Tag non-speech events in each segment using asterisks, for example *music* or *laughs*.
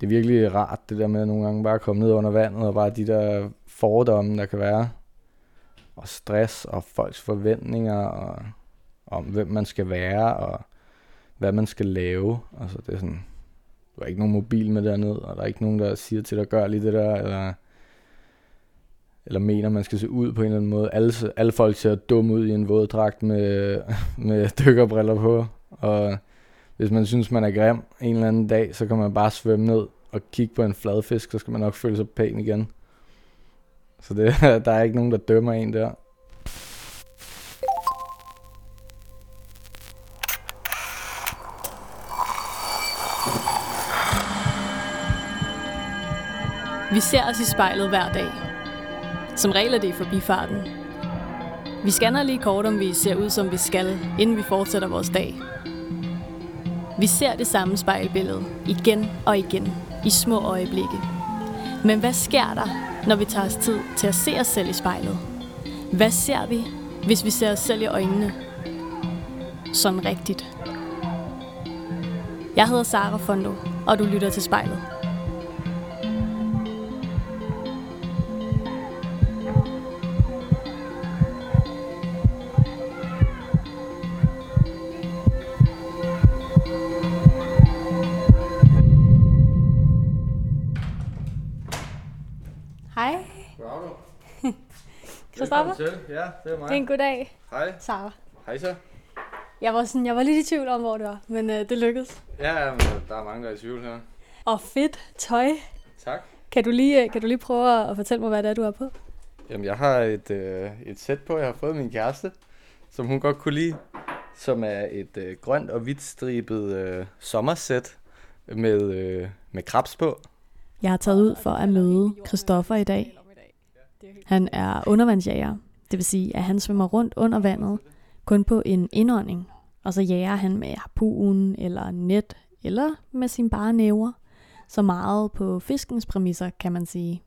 det er virkelig rart, det der med at nogle gange bare komme ned under vandet, og bare de der fordomme, der kan være, og stress, og folks forventninger, og om hvem man skal være, og hvad man skal lave. Altså det er sådan, du har ikke nogen mobil med derned, og der er ikke nogen, der siger til dig, gør lige det der, eller, eller mener, man skal se ud på en eller anden måde. Alle, alle folk ser dumme ud i en våddragt med, med dykkerbriller på, og hvis man synes, man er grim en eller anden dag, så kan man bare svømme ned og kigge på en fladfisk, så skal man nok føle sig pæn igen. Så det, *laughs* der er ikke nogen, der dømmer en der. Vi ser os i spejlet hver dag. Som regel er det i forbifarten. Vi scanner lige kort, om vi ser ud, som vi skal, inden vi fortsætter vores dag. Vi ser det samme spejlbillede igen og igen i små øjeblikke. Men hvad sker der, når vi tager os tid til at se os selv i spejlet? Hvad ser vi, hvis vi ser os selv i øjnene? Sådan rigtigt. Jeg hedder Sara Fondo, og du lytter til spejlet. Christoffer. Ja, det er mig. Det er en god dag, Hej. Sara. Hej så. Jeg var, sådan, jeg var lidt i tvivl om, hvor det var, men øh, det lykkedes. Ja, men der er mange, der er i tvivl her. Og fedt tøj. Tak. Kan du lige, øh, kan du lige prøve at fortælle mig, hvad det er, du har på? Jamen, jeg har et, øh, et sæt på, jeg har fået min kæreste, som hun godt kunne lide, som er et øh, grønt og hvidt stribet øh, sommersæt med, øh, med krabs på. Jeg har taget ud for at møde Christoffer i dag. Han er undervandsjæger. Det vil sige, at han svømmer rundt under vandet, kun på en indånding. Og så jager han med harpunen eller net, eller med sine bare næver. Så meget på fiskens præmisser, kan man sige.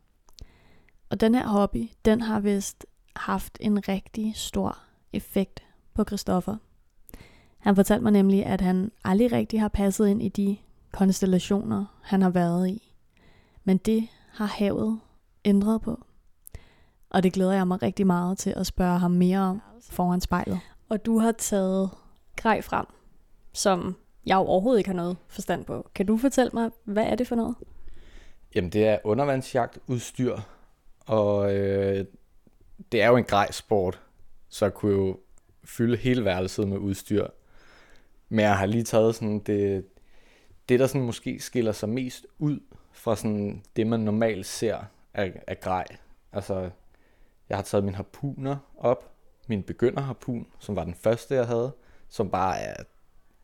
Og den her hobby, den har vist haft en rigtig stor effekt på Christoffer. Han fortalte mig nemlig, at han aldrig rigtig har passet ind i de konstellationer, han har været i. Men det har havet ændret på. Og det glæder jeg mig rigtig meget til at spørge ham mere om foran spejlet. Og du har taget grej frem, som jeg jo overhovedet ikke har noget forstand på. Kan du fortælle mig, hvad er det for noget? Jamen, det er undervandsjagtudstyr, og øh, det er jo en grej sport, så jeg kunne jo fylde hele værelset med udstyr. Men jeg har lige taget sådan det, det der sådan måske skiller sig mest ud fra sådan det, man normalt ser af, af grej. Altså, jeg har taget min harpuner op, min begynderharpun, som var den første, jeg havde, som bare er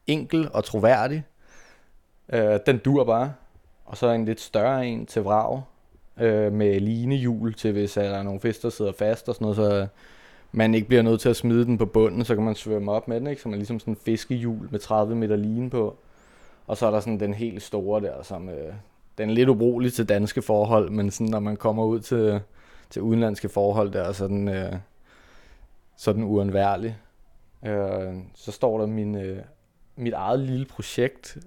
enkel og troværdig. Øh, den dur bare. Og så en lidt større en til vrag, øh, med linehjul til, hvis øh, der er nogle fisk, der sidder fast og sådan noget, så man ikke bliver nødt til at smide den på bunden, så kan man svømme op med den, ikke? Så man er ligesom sådan en fiskehjul med 30 meter line på. Og så er der sådan den helt store der, som øh, den er lidt ubrugelig til danske forhold, men sådan, når man kommer ud til, til udenlandske forhold der, så er den, øh, så den uundværlig. Øh, så står der min, øh, mit eget lille projekt,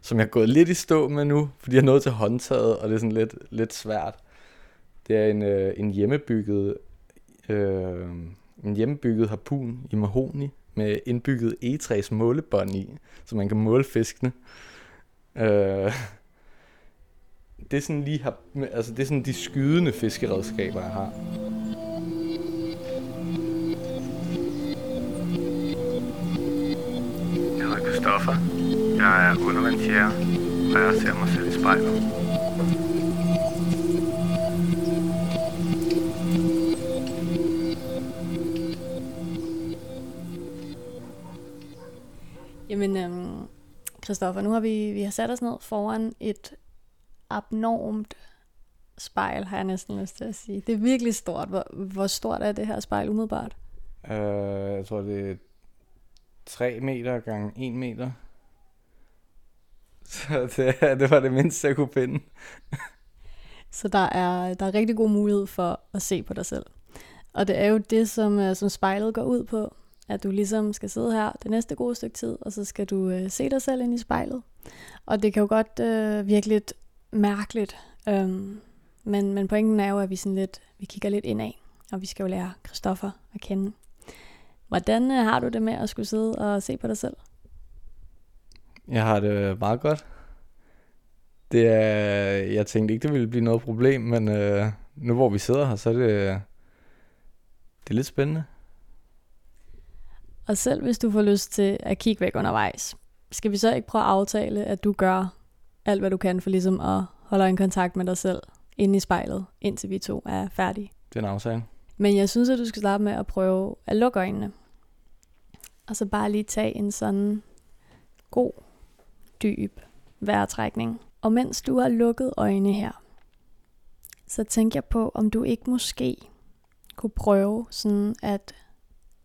som jeg er gået lidt i stå med nu, fordi jeg er nået til håndtaget, og det er sådan lidt, lidt svært. Det er en, øh, en hjemmebygget øh, en hjemmebygget harpun i mahoni med indbygget E3's målebånd i, så man kan måle fiskene. Øh, det er sådan lige har, altså det er sådan de skydende fiskeredskaber, jeg har. Jeg hedder Christoffer. Jeg er undervandsjæger, og jeg ser mig selv i spejlet. Jamen, øhm, Christoffer, nu har vi, vi har sat os ned foran et abnormt spejl, har jeg næsten lyst til at sige. Det er virkelig stort. Hvor, hvor stort er det her spejl umiddelbart? Øh, jeg tror, det er 3 meter gange 1 meter. *laughs* Så det, det var det mindste, jeg kunne finde. Så der er, der er rigtig god mulighed for at se på dig selv. Og det er jo det, som, øh, som spejlet går ud på. At du ligesom skal sidde her det næste gode stykke tid, og så skal du øh, se dig selv ind i spejlet. Og det kan jo godt øh, virke lidt mærkeligt. Øhm, men, men pointen er jo, at vi, sådan lidt, vi kigger lidt indad, og vi skal jo lære Christoffer at kende. Hvordan øh, har du det med at skulle sidde og se på dig selv? Jeg har det meget godt. Det er, jeg tænkte ikke, det ville blive noget problem, men øh, nu hvor vi sidder her, så er det, det er lidt spændende. Og selv hvis du får lyst til at kigge væk undervejs, skal vi så ikke prøve at aftale, at du gør alt, hvad du kan for ligesom at holde en kontakt med dig selv inde i spejlet, indtil vi to er færdige? Det er en aftale. Men jeg synes, at du skal starte med at prøve at lukke øjnene. Og så bare lige tage en sådan god, dyb vejrtrækning. Og mens du har lukket øjnene her, så tænker jeg på, om du ikke måske kunne prøve sådan at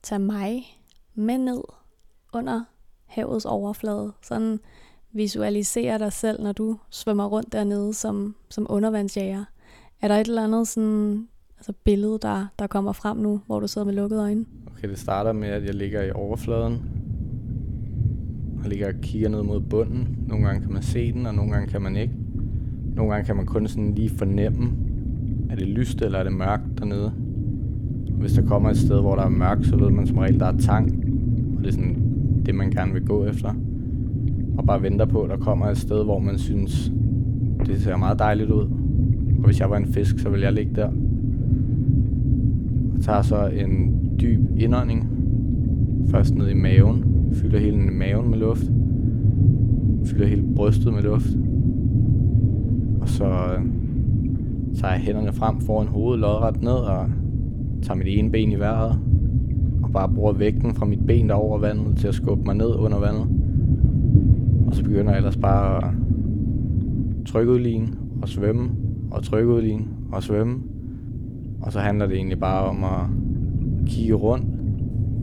tage mig med ned under havets overflade. Sådan visualisere dig selv, når du svømmer rundt dernede som, som undervandsjæger. Er der et eller andet sådan, altså billede, der, der kommer frem nu, hvor du sidder med lukkede øjne? Okay, det starter med, at jeg ligger i overfladen. Og ligger og kigger ned mod bunden. Nogle gange kan man se den, og nogle gange kan man ikke. Nogle gange kan man kun sådan lige fornemme, er det lyst eller er det mørkt dernede. Hvis der kommer et sted, hvor der er mørkt, så ved man som regel, der er tang. Og det er sådan det, man gerne vil gå efter. Og bare venter på, at der kommer et sted, hvor man synes, det ser meget dejligt ud. Og hvis jeg var en fisk, så ville jeg ligge der. Og tager så en dyb indånding. Først ned i maven. Fylder hele maven med luft. Fylder hele brystet med luft. Og så øh, tager jeg hænderne frem foran hovedet lodret ned og tager mit ene ben i vejret og bare bruger vægten fra mit ben der over vandet til at skubbe mig ned under vandet. Så begynder jeg ellers bare at trykke og svømme og trykke og svømme. Og så handler det egentlig bare om at kigge rundt.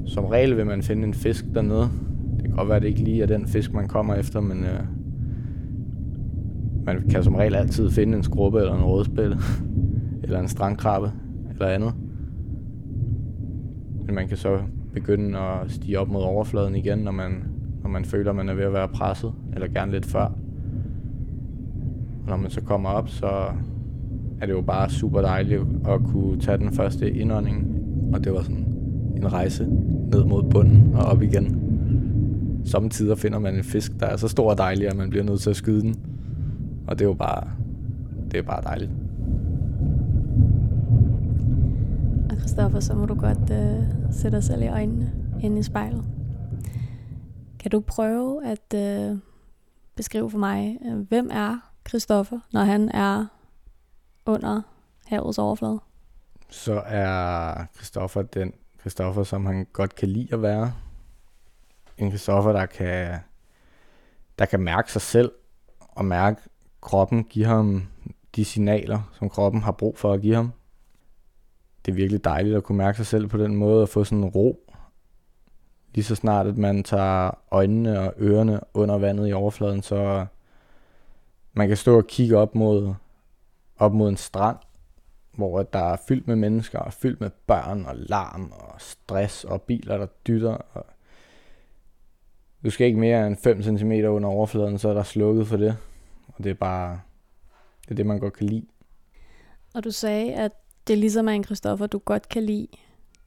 Som regel vil man finde en fisk dernede. Det kan godt være, at det ikke lige er den fisk, man kommer efter, men øh, man kan som regel altid finde en skrubbe eller en rådspil, *laughs* eller en strandkrabbe, eller andet. Men man kan så begynde at stige op mod overfladen igen, når man, når man føler, man er ved at være presset, eller gerne lidt før. Og når man så kommer op, så er det jo bare super dejligt at kunne tage den første indånding. Og det var sådan en rejse ned mod bunden og op igen. Samtidig finder man en fisk, der er så stor og dejlig, at man bliver nødt til at skyde den. Og det er jo bare, det er bare dejligt. Og Christoffer, så må du godt øh, sætte dig selv i øjnene inde i spejlet. Kan du prøve at øh, beskrive for mig, øh, hvem er Christoffer, når han er under havets overflade? Så er Christoffer den Christoffer, som han godt kan lide at være. En Christoffer, der kan, der kan mærke sig selv og mærke kroppen, give ham de signaler, som kroppen har brug for at give ham. Det er virkelig dejligt at kunne mærke sig selv på den måde og få sådan en ro. Lige så snart, at man tager øjnene og ørerne under vandet i overfladen, så man kan stå og kigge op mod, op mod en strand, hvor der er fyldt med mennesker og fyldt med børn og larm og stress og biler, der dytter. Og du skal ikke mere end 5 cm under overfladen, så er der slukket for det. Og det er bare, det er det, man godt kan lide. Og du sagde, at det ligesom en Christoffer, du godt kan lide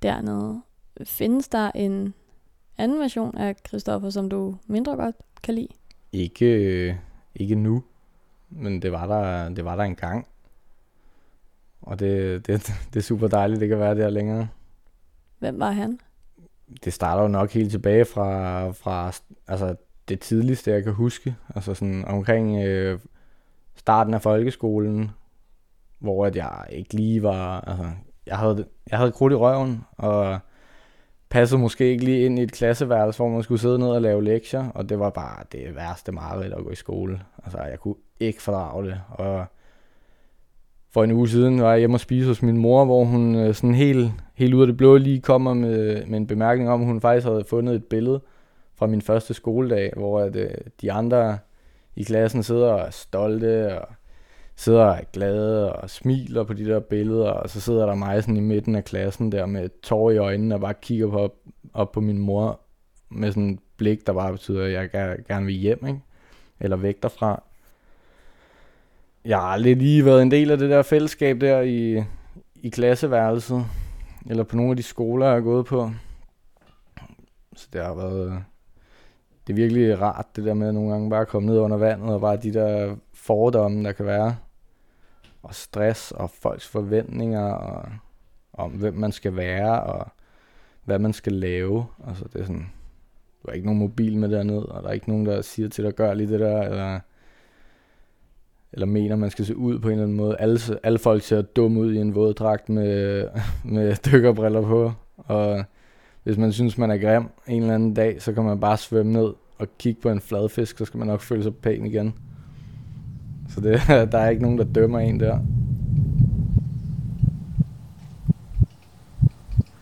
dernede. Findes der en anden version af Christoffer, som du mindre godt kan lide? Ikke, ikke nu, men det var der, det var der en gang. Og det, det, det er super dejligt, det kan være der længere. Hvem var han? Det starter jo nok helt tilbage fra, fra altså det tidligste, jeg kan huske. Altså sådan omkring øh, starten af folkeskolen, hvor at jeg ikke lige var... Altså, jeg havde, jeg havde krudt i røven, og passede måske ikke lige ind i et klasseværelse, hvor man skulle sidde ned og lave lektier, og det var bare det værste mareridt at gå i skole. Altså, jeg kunne ikke fordrage det, og for en uge siden var jeg hjemme og spise hos min mor, hvor hun øh, sådan helt, helt ud af det blå lige kommer med, med en bemærkning om, at hun faktisk havde fundet et billede fra min første skoledag, hvor at, øh, de andre i klassen sidder og er stolte og sidder og er glade og smiler på de der billeder, og så sidder der mig sådan i midten af klassen der med tår i øjnene og bare kigger på, op, op på min mor med sådan et blik, der bare betyder, at jeg gerne vil hjem, ikke? eller væk derfra. jeg har aldrig lige været en del af det der fællesskab der i, i klasseværelset, eller på nogle af de skoler, jeg har gået på. Så det har været, det er virkelig rart, det der med at nogle gange bare komme ned under vandet, og bare de der fordomme, der kan være, og stress, og folks forventninger, og om hvem man skal være, og hvad man skal lave. Altså det er sådan, du har ikke nogen mobil med derned, og der er ikke nogen, der siger til dig, gør lige det der, eller, eller mener, man skal se ud på en eller anden måde. Alle, alle folk ser dumme ud i en våddragt med, med dykkerbriller på, og hvis man synes, man er grim en eller anden dag, så kan man bare svømme ned og kigge på en fladfisk, så skal man nok føle sig pæn igen. Så det, *laughs* der er ikke nogen, der dømmer en der. Jeg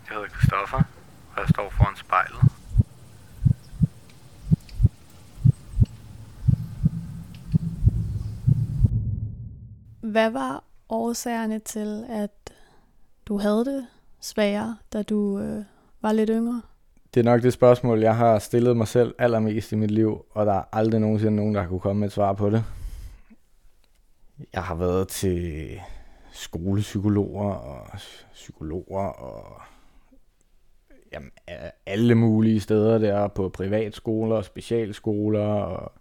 hedder Christoffer, og jeg står foran spejlet. Hvad var årsagerne til, at du havde det sværere, da du øh, var lidt yngre? Det er nok det spørgsmål, jeg har stillet mig selv allermest i mit liv, og der er aldrig nogensinde nogen, der har kunne komme med et svar på det. Jeg har været til skolepsykologer og psykologer og jamen, alle mulige steder der på privatskoler og specialskoler og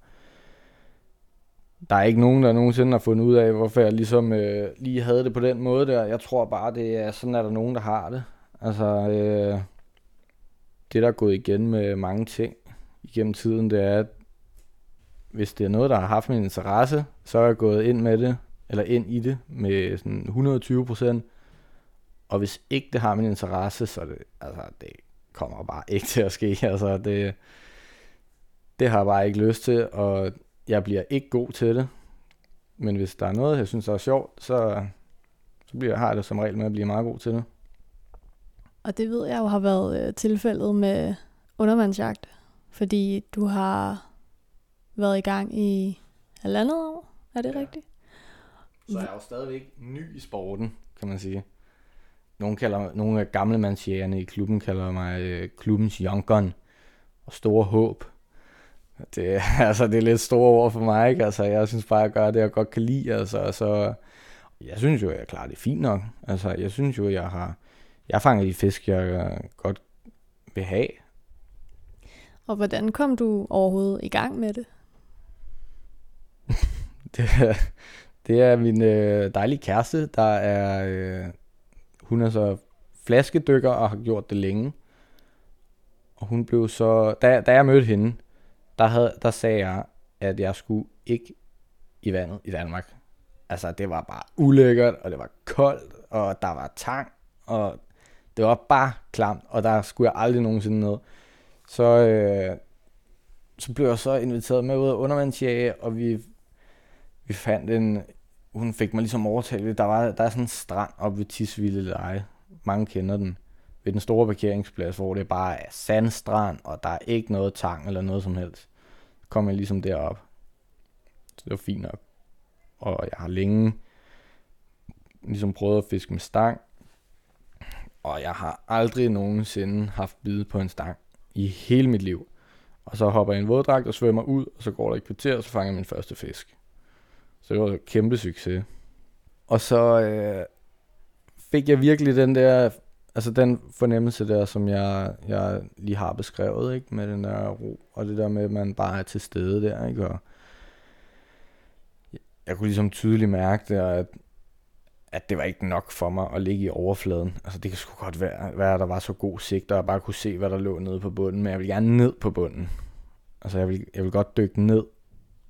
der er ikke nogen, der nogensinde har fundet ud af, hvorfor jeg ligesom øh, lige havde det på den måde der. Jeg tror bare, det er sådan, at der er nogen, der har det. Altså, øh, det der er gået igen med mange ting igennem tiden, det er, at hvis det er noget, der har haft min interesse, så er jeg gået ind med det, eller ind i det med sådan 120 procent. Og hvis ikke det har min interesse, så det, altså, det kommer bare ikke til at ske. Altså, det, det har jeg bare ikke lyst til, og jeg bliver ikke god til det. Men hvis der er noget, jeg synes er sjovt, så, så bliver, har jeg det som regel med at blive meget god til det. Og det ved jeg jo har været øh, tilfældet med undervandsjagt, fordi du har været i gang i halvandet år, er det ja. rigtigt? Så jeg er jo stadigvæk ny i sporten, kan man sige. Nogle, kalder, nogle af gamle mandsjægerne i klubben kalder mig øh, klubbens young gun og store håb. Det, *laughs* altså, det er lidt store ord for mig, ikke? Altså, jeg synes bare, at jeg gør det, jeg godt kan lide. Altså, så jeg synes jo, at jeg klarer det fint nok. Altså, jeg synes jo, at jeg har jeg fanger de fisk, jeg godt vil have. Og hvordan kom du overhovedet i gang med det? Det, er, det er min øh, dejlige kæreste, der er, øh, hun er så flaskedykker og har gjort det længe. Og hun blev så, da, da jeg mødte hende, der, havde, der sagde jeg, at jeg skulle ikke i vandet i Danmark. Altså, det var bare ulækkert, og det var koldt, og der var tang, og det var bare klamt, og der skulle jeg aldrig nogensinde ned. Så, øh, så blev jeg så inviteret med ud af undervandsjage, og vi, vi fandt en, hun fik mig ligesom overtalt, der, var, der er sådan en strand op ved Tisvilde Leje. Mange kender den. Ved den store parkeringsplads, hvor det bare er sandstrand, og der er ikke noget tang eller noget som helst. Så kom jeg ligesom derop. Så det var fint nok. Og jeg har længe ligesom prøvet at fiske med stang, og jeg har aldrig nogensinde haft bid på en stang i hele mit liv. Og så hopper jeg i en våddragt og svømmer ud, og så går der et kvarter, og så fanger jeg min første fisk. Så det var en kæmpe succes. Og så øh, fik jeg virkelig den der, altså den fornemmelse der, som jeg, jeg lige har beskrevet, ikke? med den der ro, og det der med, at man bare er til stede der, ikke? Og jeg kunne ligesom tydeligt mærke det, at at det var ikke nok for mig at ligge i overfladen. Altså det kan sgu godt være, være at der var så god sigt, og jeg bare kunne se, hvad der lå nede på bunden, men jeg vil gerne ned på bunden. Altså jeg vil, jeg vil godt dykke ned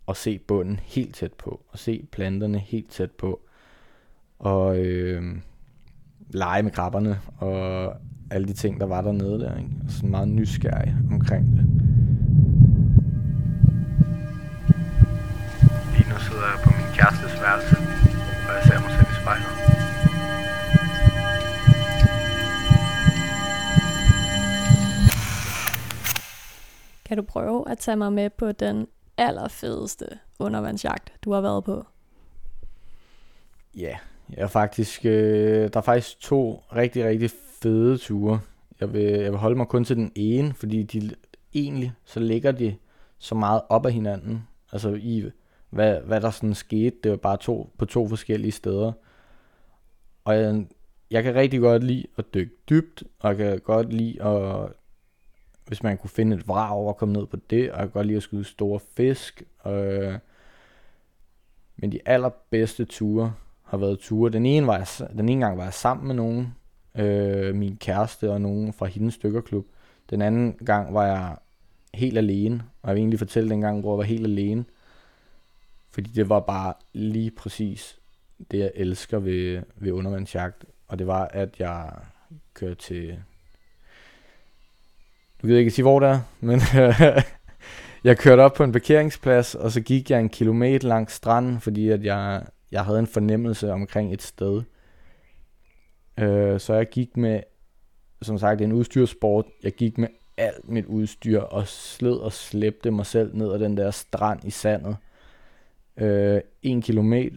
og se bunden helt tæt på, og se planterne helt tæt på, og øh, lege med krabberne, og alle de ting, der var dernede der. Ikke? Og sådan meget nysgerrig omkring det. Lige nu sidder jeg på min kærestes værelse, og jeg ser mig selv spejlet. Kan du prøve at tage mig med på den allerfedeste undervandsjagt, du har været på? Ja, jeg er faktisk, øh, der er faktisk to rigtig, rigtig fede ture. Jeg vil, jeg vil holde mig kun til den ene, fordi de egentlig, så ligger de så meget op ad hinanden. Altså i hvad, hvad der sådan skete. Det var bare to, på to forskellige steder. Og jeg, jeg kan rigtig godt lide at dykke dybt, og jeg kan godt lide at, hvis man kunne finde et vrag og komme ned på det, og jeg kan godt lide at skyde store fisk. Øh, men de allerbedste ture har været ture. Den ene, var jeg, den ene gang var jeg sammen med nogen, øh, min kæreste og nogen fra hendes stykkerklub. Den anden gang var jeg helt alene, og jeg vil egentlig fortælle den gang, hvor jeg var helt alene. Fordi det var bare lige præcis det, jeg elsker ved, ved undervandsjagt. Og det var, at jeg kørte til nu ved ikke sige, hvor det er, men *laughs* jeg kørte op på en parkeringsplads, og så gik jeg en kilometer langs stranden, fordi at jeg, jeg havde en fornemmelse omkring et sted. Øh, så jeg gik med, som sagt, en udstyrsport. Jeg gik med alt mit udstyr og sled og slæbte mig selv ned ad den der strand i sandet. Øh, en kilometer.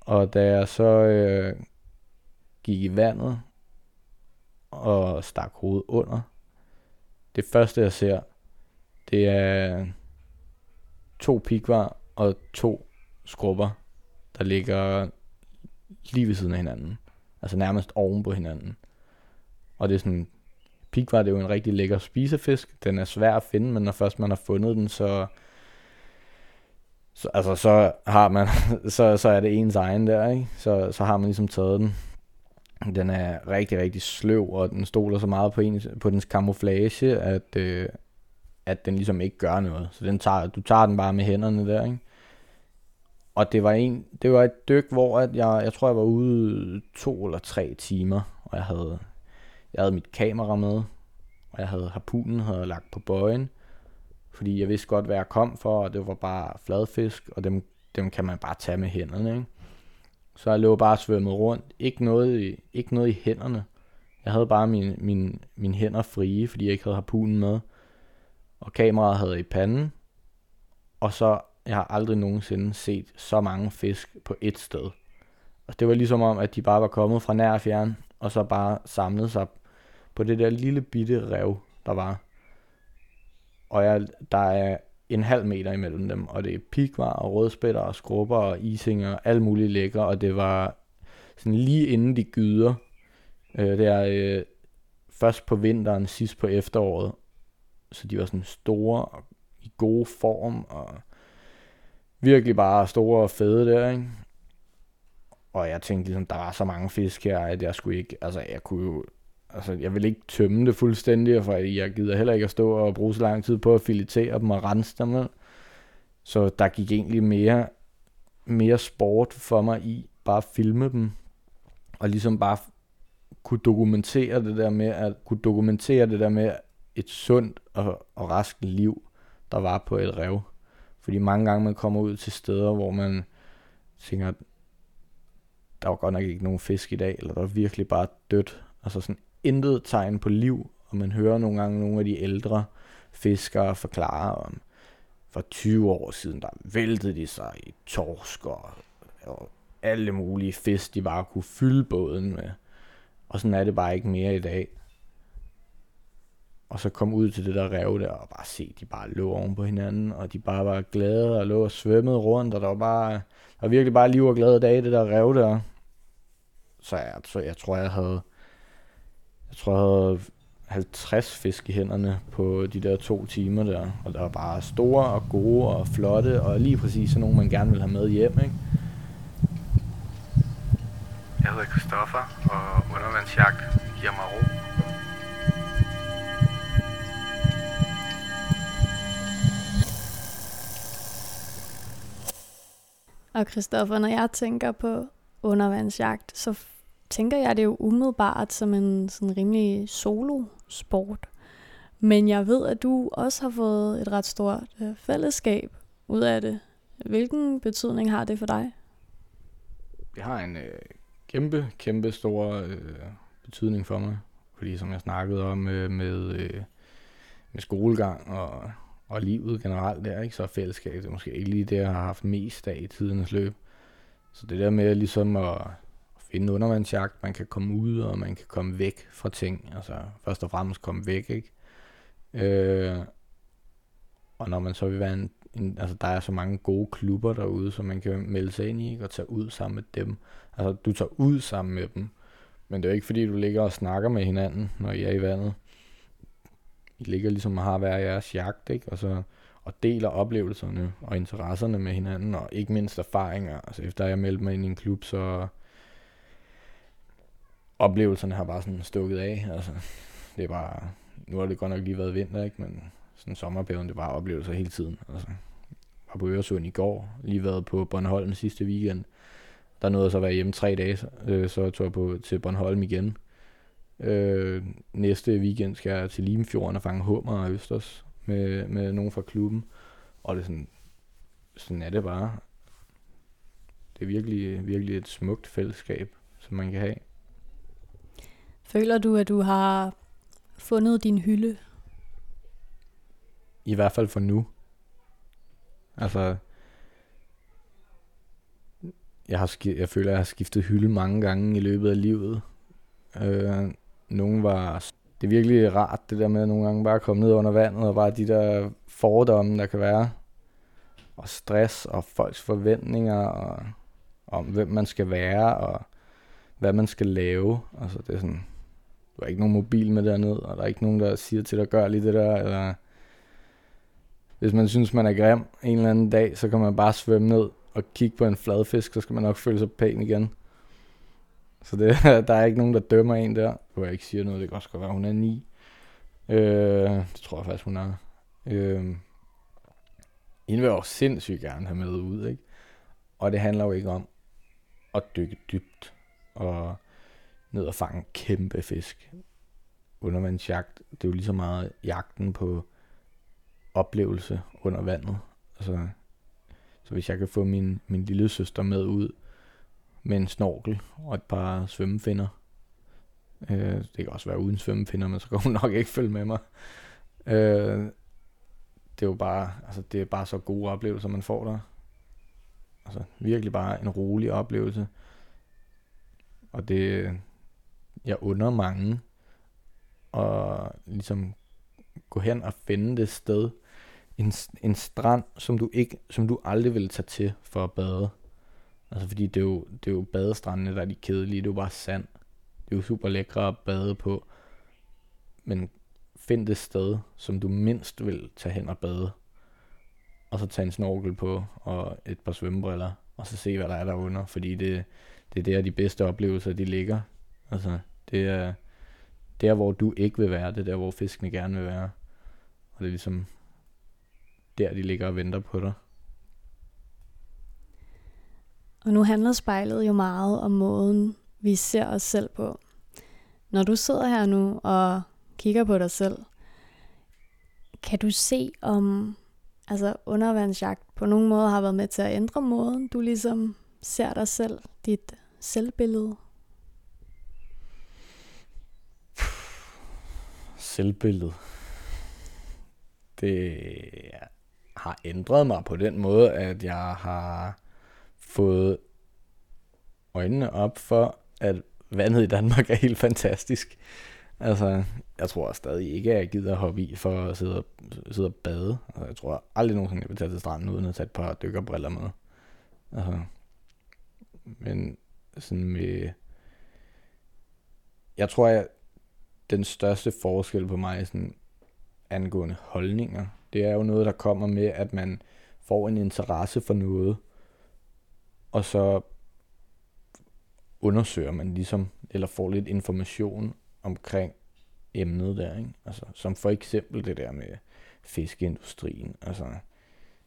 Og da jeg så øh, gik i vandet og stak hovedet under, det første jeg ser, det er to pikvar og to skrubber, der ligger lige ved siden af hinanden. Altså nærmest oven på hinanden. Og det er sådan, pikvar det er jo en rigtig lækker spisefisk. Den er svær at finde, men når først man har fundet den, så, så altså så har man, *laughs* så, så er det ens egen der, ikke? Så, så har man ligesom taget den. Den er rigtig, rigtig sløv, og den stoler så meget på, ens, på dens kamuflage, at, øh, at den ligesom ikke gør noget. Så den tager, du tager den bare med hænderne der, ikke? Og det var en, det var et dyk, hvor at jeg, jeg tror, jeg var ude to eller tre timer, og jeg havde, jeg havde mit kamera med, og jeg havde harpunen havde lagt på bøjen, fordi jeg vidste godt, hvad jeg kom for, og det var bare fladfisk, og dem, dem kan man bare tage med hænderne, ikke? Så jeg lå bare svømmet rundt, ikke noget i, ikke noget i hænderne. Jeg havde bare mine, mine, mine hænder frie, fordi jeg ikke havde harpunen med og kameraet havde i panden, og så, jeg har aldrig nogensinde set så mange fisk på ét sted. Og det var ligesom om, at de bare var kommet fra nær og fjern, og så bare samlet sig på det der lille bitte rev, der var. Og jeg, der er en halv meter imellem dem, og det er pikvar og rødspætter og skrubber og isinger og alt muligt lækker, og det var sådan lige inden de gyder. Øh, det er øh, først på vinteren, sidst på efteråret, så de var sådan store og i gode form, og virkelig bare store og fede der, ikke? Og jeg tænkte ligesom, der var så mange fisk her, at jeg skulle ikke, altså jeg kunne jo, altså jeg vil ikke tømme det fuldstændig, for jeg gider heller ikke at stå og bruge så lang tid på at filetere dem og rense dem. Så der gik egentlig mere, mere sport for mig i bare at filme dem, og ligesom bare kunne dokumentere det der med, at kunne dokumentere det der med, et sundt og, og rask liv, der var på et rev. Fordi mange gange man kommer ud til steder, hvor man tænker, der var godt nok ikke nogen fisk i dag, eller der var virkelig bare dødt. Altså sådan intet tegn på liv, og man hører nogle gange nogle af de ældre fiskere forklare om, for 20 år siden, der væltede de sig i torsk og, og alle mulige fisk, de bare kunne fylde båden med. Og sådan er det bare ikke mere i dag. Og så kom ud til det der rev der, og bare se, de bare lå oven på hinanden, og de bare var glade og lå og svømmede rundt, og der var bare, der var virkelig bare liv og glade dage, det der rev der. Så jeg, så jeg tror, jeg havde, jeg tror, jeg havde 50 fisk i hænderne på de der to timer der, og der var bare store og gode og flotte, og lige præcis sådan nogle, man gerne vil have med hjem, ikke? Jeg hedder Christoffer, og undervandsjagt giver mig ro Og Christoffer, når jeg tænker på undervandsjagt, så tænker jeg det jo umiddelbart som en sådan rimelig solo-sport. Men jeg ved, at du også har fået et ret stort øh, fællesskab ud af det. Hvilken betydning har det for dig? Det har en øh, kæmpe, kæmpe stor øh, betydning for mig. Fordi som jeg snakkede om øh, med, øh, med skolegang og og livet generelt der, ikke? så er fællesskabet måske ikke lige det, jeg har haft mest af i tidens løb. Så det der med ligesom at finde undervandsjagt, man kan komme ud, og man kan komme væk fra ting, altså først og fremmest komme væk, ikke? Øh, og når man så vil være en, en, altså der er så mange gode klubber derude, som man kan melde sig ind i ikke? og tage ud sammen med dem. Altså du tager ud sammen med dem, men det er jo ikke fordi, du ligger og snakker med hinanden, når I er i vandet. I ligger ligesom og har hver jeres jagt, ikke? Og så og deler oplevelserne og interesserne med hinanden, og ikke mindst erfaringer. Altså efter jeg meldte mig ind i en klub, så oplevelserne har bare sådan stukket af. Altså, det er bare, nu har det godt nok lige været vinter, ikke? men sådan sommerperioden, det var oplevelser hele tiden. Altså, var på Øresund i går, lige været på Bornholm sidste weekend. Der nåede jeg så at være hjemme tre dage, så, øh, så tog jeg på, til Bornholm igen. Øh, næste weekend skal jeg til Limfjorden og fange hummer og østers med, med nogen fra klubben. Og det er sådan, sådan er det bare. Det er virkelig, virkelig et smukt fællesskab, som man kan have. Føler du, at du har fundet din hylde? I hvert fald for nu. Altså, jeg, har jeg føler, at jeg har skiftet hylde mange gange i løbet af livet. Øh, nogle var... Det er virkelig rart, det der med at nogle gange bare komme ned under vandet, og bare de der fordomme, der kan være. Og stress, og folks forventninger, og om hvem man skal være, og hvad man skal lave. Altså, det er sådan du har ikke nogen mobil med derned, og der er ikke nogen, der siger til dig, gør lige det der, eller... Hvis man synes, man er grim en eller anden dag, så kan man bare svømme ned og kigge på en fladfisk, så skal man nok føle sig pæn igen. Så det, *laughs* der er ikke nogen, der dømmer en der. Hvor jeg ikke siger noget, det kan også godt være, hun er 9. Øh, det tror jeg faktisk, hun er. Øh, hende vil jeg også sindssygt gerne have med ud, ikke? Og det handler jo ikke om at dykke dybt og ned og fange kæmpe fisk. Undervandsjagt, det er jo lige så meget jagten på oplevelse under vandet. Altså, så hvis jeg kan få min, min lille søster med ud med en snorkel og et par svømmefinder, øh, det kan også være uden svømmefinder, men så kan hun *laughs* nok ikke følge med mig. Øh, det er jo bare, altså det er bare så gode oplevelser, man får der. Altså virkelig bare en rolig oplevelse. Og det, jeg under mange og ligesom gå hen og finde det sted, en, en strand, som du ikke, som du aldrig ville tage til for at bade. Altså fordi det er jo, det er jo badestrandene, der er de kedelige, det er jo bare sand. Det er jo super lækre at bade på. Men find det sted, som du mindst vil tage hen og bade. Og så tage en snorkel på og et par svømmebriller, og så se, hvad der er derunder. Fordi det, det er der, de bedste oplevelser, de ligger. Altså, det er der, hvor du ikke vil være, det er der, hvor fiskene gerne vil være. Og det er ligesom der, de ligger og venter på dig. Og nu handler spejlet jo meget om måden, vi ser os selv på. Når du sidder her nu og kigger på dig selv, kan du se om altså undervandsjagt på nogen måde har været med til at ændre måden, du ligesom ser dig selv, dit selvbillede? Selvbillede. Det har ændret mig på den måde, at jeg har fået øjnene op for, at vandet i Danmark er helt fantastisk. Altså, jeg tror stadig ikke, at jeg gider hoppe i for at sidde og, sidde og bade. Altså, jeg tror aldrig nogensinde, jeg vil tage til stranden uden at tage et par dykkerbriller med. Altså, men sådan med... Jeg tror, jeg, den største forskel på mig sådan angående holdninger, det er jo noget, der kommer med, at man får en interesse for noget, og så undersøger man ligesom, eller får lidt information omkring emnet der, ikke? Altså, som for eksempel det der med fiskeindustrien. Altså,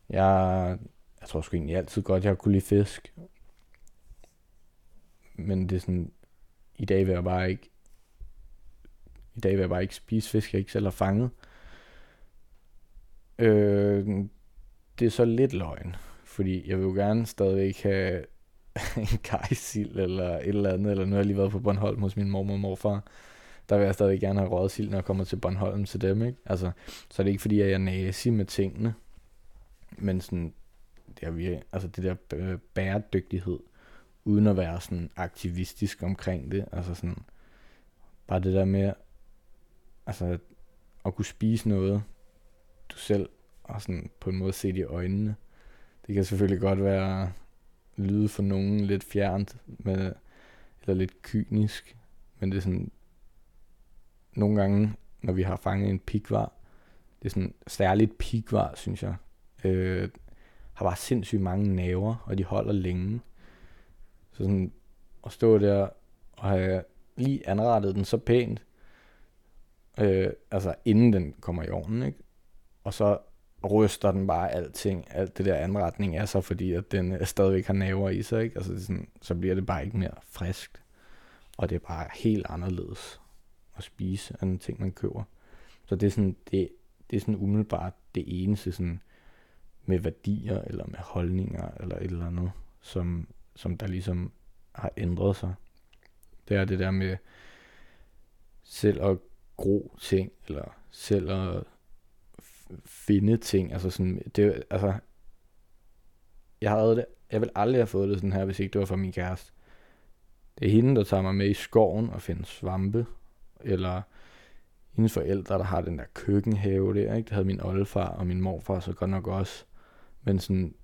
jeg, jeg tror sgu egentlig altid godt, jeg kunne lide fisk. Men det er sådan, i dag vil jeg bare ikke, i dag vil jeg bare ikke spise fisk, jeg ikke selv har fanget. Øh, det er så lidt løgn, fordi jeg vil jo gerne stadigvæk have *laughs* en kajsild eller et eller andet, eller nu har jeg lige været på Bornholm hos min mormor og morfar. Der vil jeg stadig gerne have røget sild, når jeg kommer til Bornholm til dem, ikke? Altså, så er det ikke fordi, at jeg er nazi med tingene, men sådan, det er virkelig, altså det der øh, bæredygtighed, uden at være sådan aktivistisk omkring det, altså sådan, bare det der med, altså, at kunne spise noget, du selv og sådan på en måde se i øjnene. Det kan selvfølgelig godt være lyde for nogen lidt fjernt, med, eller lidt kynisk, men det er sådan, nogle gange, når vi har fanget en pikvar, det er sådan særligt pikvar, synes jeg, øh, har bare sindssygt mange naver, og de holder længe. Så sådan at stå der og have lige anrettet den så pænt, øh, altså inden den kommer i ovnen, ikke? Og så ryster den bare alting, alt det der anretning er så, fordi at den øh, stadigvæk har naver i sig, ikke? Altså det sådan, så bliver det bare ikke mere friskt. Og det er bare helt anderledes at spise end ting, man køber. Så det er sådan, det, det er sådan umiddelbart det eneste sådan med værdier eller med holdninger eller et eller andet, som, som der ligesom har ændret sig. Det er det der med selv at gro ting, eller selv at finde ting. Altså sådan, det, altså, jeg havde det, jeg ville aldrig have fået det sådan her, hvis ikke det var for min kæreste. Det er hende, der tager mig med i skoven og finder svampe, eller hendes forældre, der har den der køkkenhave der, ikke? Det havde min oldefar og min morfar så godt nok også. Men sådan,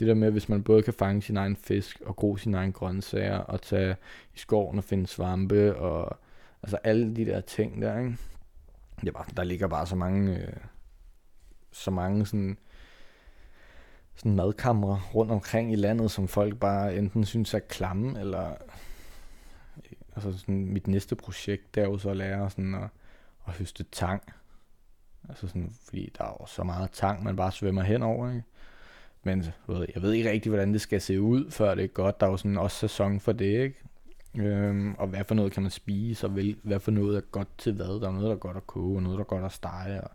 det der med, hvis man både kan fange sin egen fisk og gro sine egne grøntsager og tage i skoven og finde svampe og altså alle de der ting der, ikke? Det er bare, der ligger bare så mange, øh, så mange sådan, sådan madkamre rundt omkring i landet, som folk bare enten synes er klamme, eller altså sådan, mit næste projekt, det er jo så at lære sådan at, at høste tang. Altså sådan, fordi der er jo så meget tang, man bare svømmer henover, ikke? Men jeg ved ikke rigtig, hvordan det skal se ud, før det er godt. Der er jo sådan også sæson for det, ikke? Øhm, og hvad for noget kan man spise, og vel, hvad for noget er godt til hvad. Der er noget, der er godt at koge, og noget, der er godt at stege. Og,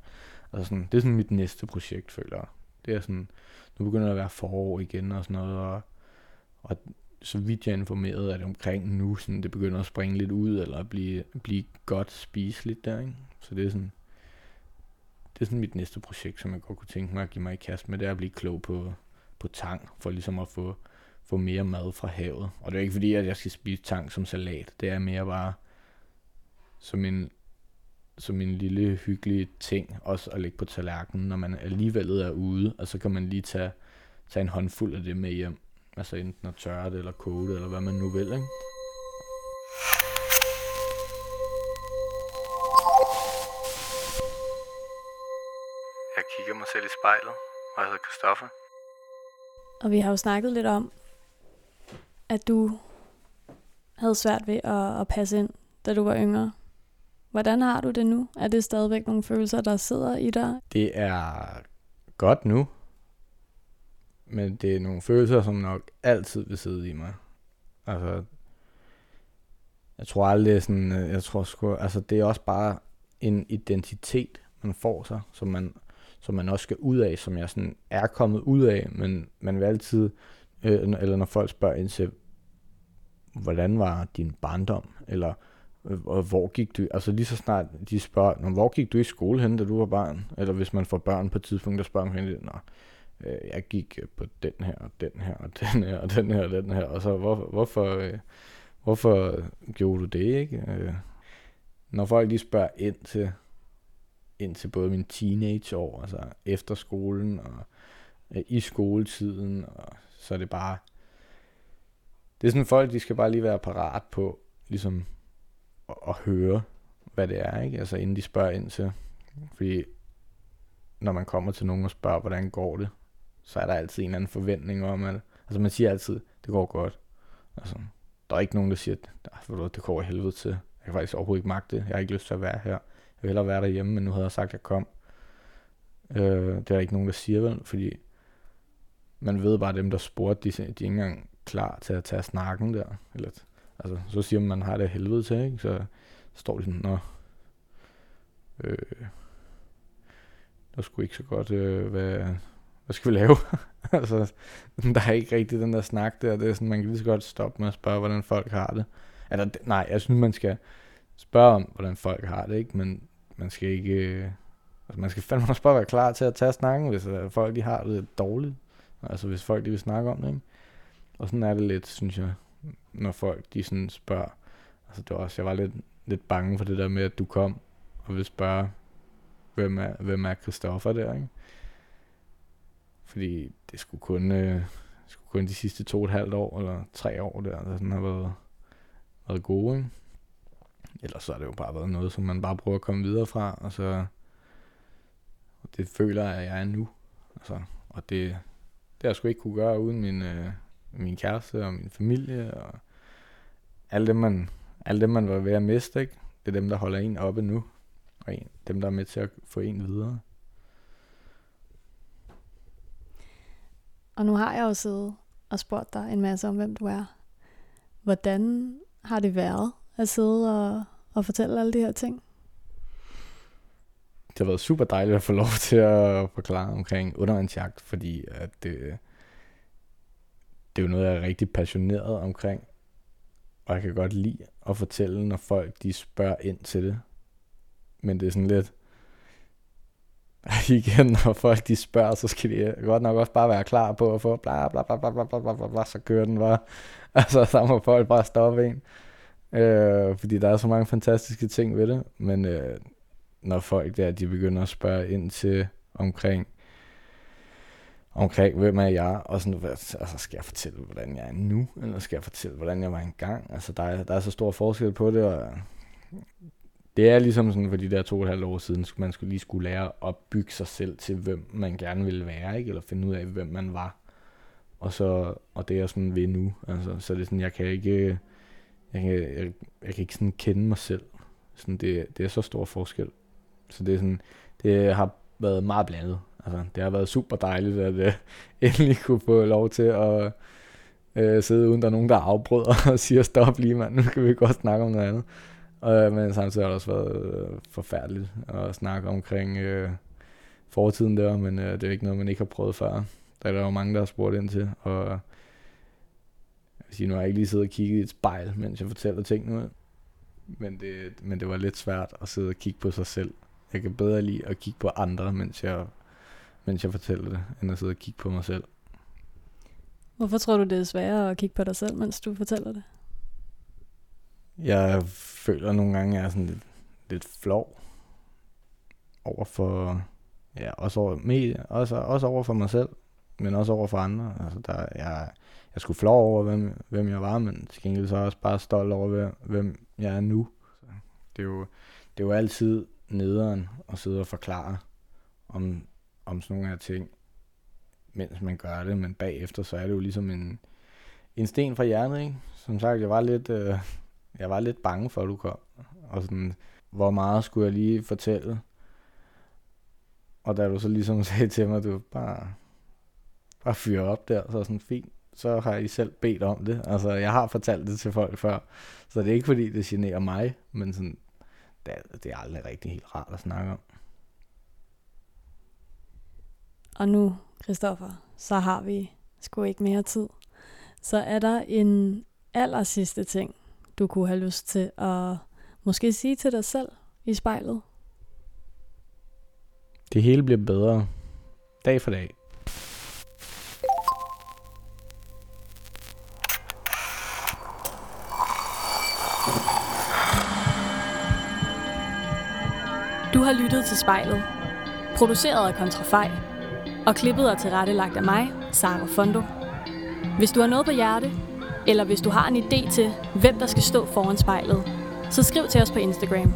og sådan, det er sådan mit næste projekt, føler jeg. Det er sådan, nu begynder det at være forår igen og sådan noget, og, og så vidt jeg er informeret, er det omkring nu, sådan, det begynder at springe lidt ud, eller at blive, blive godt spiseligt der, ikke? Så det er sådan, det er sådan mit næste projekt, som jeg godt kunne tænke mig at give mig i kast med, det er at blive klog på, på tang, for ligesom at få, få mere mad fra havet. Og det er ikke fordi, at jeg skal spise tang som salat, det er mere bare som en, som en lille hyggelig ting, også at lægge på tallerkenen, når man alligevel er ude, og så kan man lige tage, tage en håndfuld af det med hjem. Altså enten at tørre det, eller koge det, eller hvad man nu vil, ikke? Jeg kigger mig selv i spejlet, og jeg hedder Christoffer. Og vi har jo snakket lidt om, at du havde svært ved at, at passe ind, da du var yngre. Hvordan har du det nu? Er det stadigvæk nogle følelser, der sidder i dig? Det er godt nu, men det er nogle følelser, som nok altid vil sidde i mig. Altså, jeg tror aldrig sådan, øh, jeg tror sgu, altså det er også bare en identitet, man får sig, som man, som man også skal ud af, som jeg sådan er kommet ud af, men man vil altid, øh, eller når folk spørger ind til, hvordan var din barndom, eller øh, hvor gik du, altså lige så snart de spørger, hvor gik du i skole hen, da du var barn, eller hvis man får børn på et tidspunkt, der spørger man hende, øh, jeg gik øh, på den her, og den her, og *laughs* den her, og den her, og den her, og så hvor, hvorfor, øh, hvorfor gjorde du det, ikke? Øh, når folk lige spørger ind til, ind til både min teenageår, altså efter skolen, og øh, i skoletiden, og så er det bare, det er sådan folk, de skal bare lige være parat på, ligesom at, at høre, hvad det er, ikke? Altså inden de spørger ind til, fordi når man kommer til nogen og spørger, hvordan går det, så er der altid en eller anden forventning om, at altså man siger altid, det går godt. Altså, der er ikke nogen, der siger, at det går i helvede til. Jeg kan faktisk overhovedet ikke magte det. Jeg har ikke lyst til at være her. Jeg vil hellere være derhjemme, men nu havde jeg sagt, at jeg kom. Øh, det er der ikke nogen, der siger vel, fordi man ved bare, at dem, der spurgte, de, de er ikke engang klar til at tage snakken der. Eller, altså, så siger man, at man har det helvede til, ikke? Så står de sådan, nå, øh, det var sgu ikke så godt, øh, hvad, hvad skal vi lave? *laughs* altså, der er ikke rigtig den der snak der. Det er sådan, man kan lige så godt stoppe med at spørge, hvordan folk har det. Eller, nej, jeg synes, man skal spørge om, hvordan folk har det, ikke? Men man skal ikke... Øh, altså, man skal fandme også bare være klar til at tage snakken, hvis øh, folk de har det dårligt. Altså, hvis folk de vil snakke om det, ikke? Og sådan er det lidt, synes jeg, når folk de sådan spørger. Altså, det var også, jeg var lidt, lidt bange for det der med, at du kom og vil spørge, hvem er, hvem er Christoffer der, ikke? Fordi det skulle kun, øh, skulle kun de sidste to og et halvt år, eller tre år der, der sådan har været, været gode, ikke? Ellers så har det jo bare været noget, som man bare prøver at komme videre fra, og så og det føler jeg, at jeg er nu. Altså, og det, det har jeg sgu ikke kunne gøre uden min, øh, min kæreste og min familie, og alle dem, man, alle dem, man var ved at miste, ikke? det er dem, der holder en oppe nu, og en, dem, der er med til at få en videre. Og nu har jeg jo siddet og spurgt dig en masse om, hvem du er. Hvordan har det været at sidde og, og fortælle alle de her ting? Det har været super dejligt at få lov til at forklare omkring undervandsjagt, fordi at det, det er jo noget, jeg er rigtig passioneret omkring. Og jeg kan godt lide at fortælle, når folk de spørger ind til det. Men det er sådan lidt... *laughs* Igen, når folk de spørger, så skal de godt nok også bare være klar på at få bla bla bla bla bla bla bla, bla, bla så kører den bare. *laughs* Altså, så må folk bare stoppe en. Øh, fordi der er så mange fantastiske ting ved det. Men øh, når folk der, de begynder at spørge ind til omkring omkring, hvem er jeg, og sådan, altså, skal jeg fortælle, hvordan jeg er nu, eller skal jeg fortælle, hvordan jeg var engang? Altså, der er, der er så stor forskel på det, og det er ligesom sådan for de der to og et halvt år siden, man skulle lige skulle lære at opbygge sig selv til, hvem man gerne ville være, ikke? eller finde ud af, hvem man var. Og, så, og det er jeg sådan ved nu. Altså, så det er sådan, jeg kan ikke, jeg kan, jeg, jeg kan ikke sådan kende mig selv. Sådan, det, det er så stor forskel. Så det er sådan, det har været meget blandet. Altså, det har været super dejligt, at øh, *laughs* endelig kunne få lov til at øh, sidde uden der er nogen, der afbryder *laughs* og siger, stop lige mand, nu kan vi godt snakke om noget andet. Og, øh, men samtidig har det også været øh, forfærdeligt at snakke omkring øh, fortiden der, men øh, det er ikke noget, man ikke har prøvet før. Der er der jo mange, der har spurgt ind til, og jeg vil sige, nu har jeg ikke lige siddet og kigget i et spejl, mens jeg fortæller tingene ud. Men det, men det var lidt svært at sidde og kigge på sig selv. Jeg kan bedre lide at kigge på andre, mens jeg mens jeg fortæller det, end at sidde og kigge på mig selv. Hvorfor tror du, det er sværere at kigge på dig selv, mens du fortæller det? Jeg føler nogle gange, at jeg er sådan lidt, lidt flov over for, ja, også over, med, også, også over for mig selv, men også over for andre. Altså, der, jeg, jeg skulle flov over, hvem, hvem jeg var, men til gengæld så er jeg også bare stolt over, hvem jeg er nu. Så det, er jo, det er jo altid nederen at sidde og forklare om om sådan nogle her ting, mens man gør det, men bagefter, så er det jo ligesom en, en sten fra hjernet, ikke? Som sagt, jeg var lidt, øh, jeg var lidt bange for, at du kom. Og sådan, hvor meget skulle jeg lige fortælle? Og da du så ligesom *laughs* sagde til mig, du bare, bare fyre op der, så sådan fint, så har I selv bedt om det. Altså, jeg har fortalt det til folk før, så det er ikke fordi, det generer mig, men sådan, det, er, det er aldrig rigtig helt rart at snakke om. Og nu, Christoffer, så har vi sgu ikke mere tid. Så er der en aller sidste ting, du kunne have lyst til at måske sige til dig selv i spejlet? Det hele bliver bedre dag for dag. Du har lyttet til spejlet. Produceret af Kontrafej og klippet og tilrettelagt af mig, Sara Fondo. Hvis du har noget på hjerte, eller hvis du har en idé til, hvem der skal stå foran spejlet, så skriv til os på Instagram.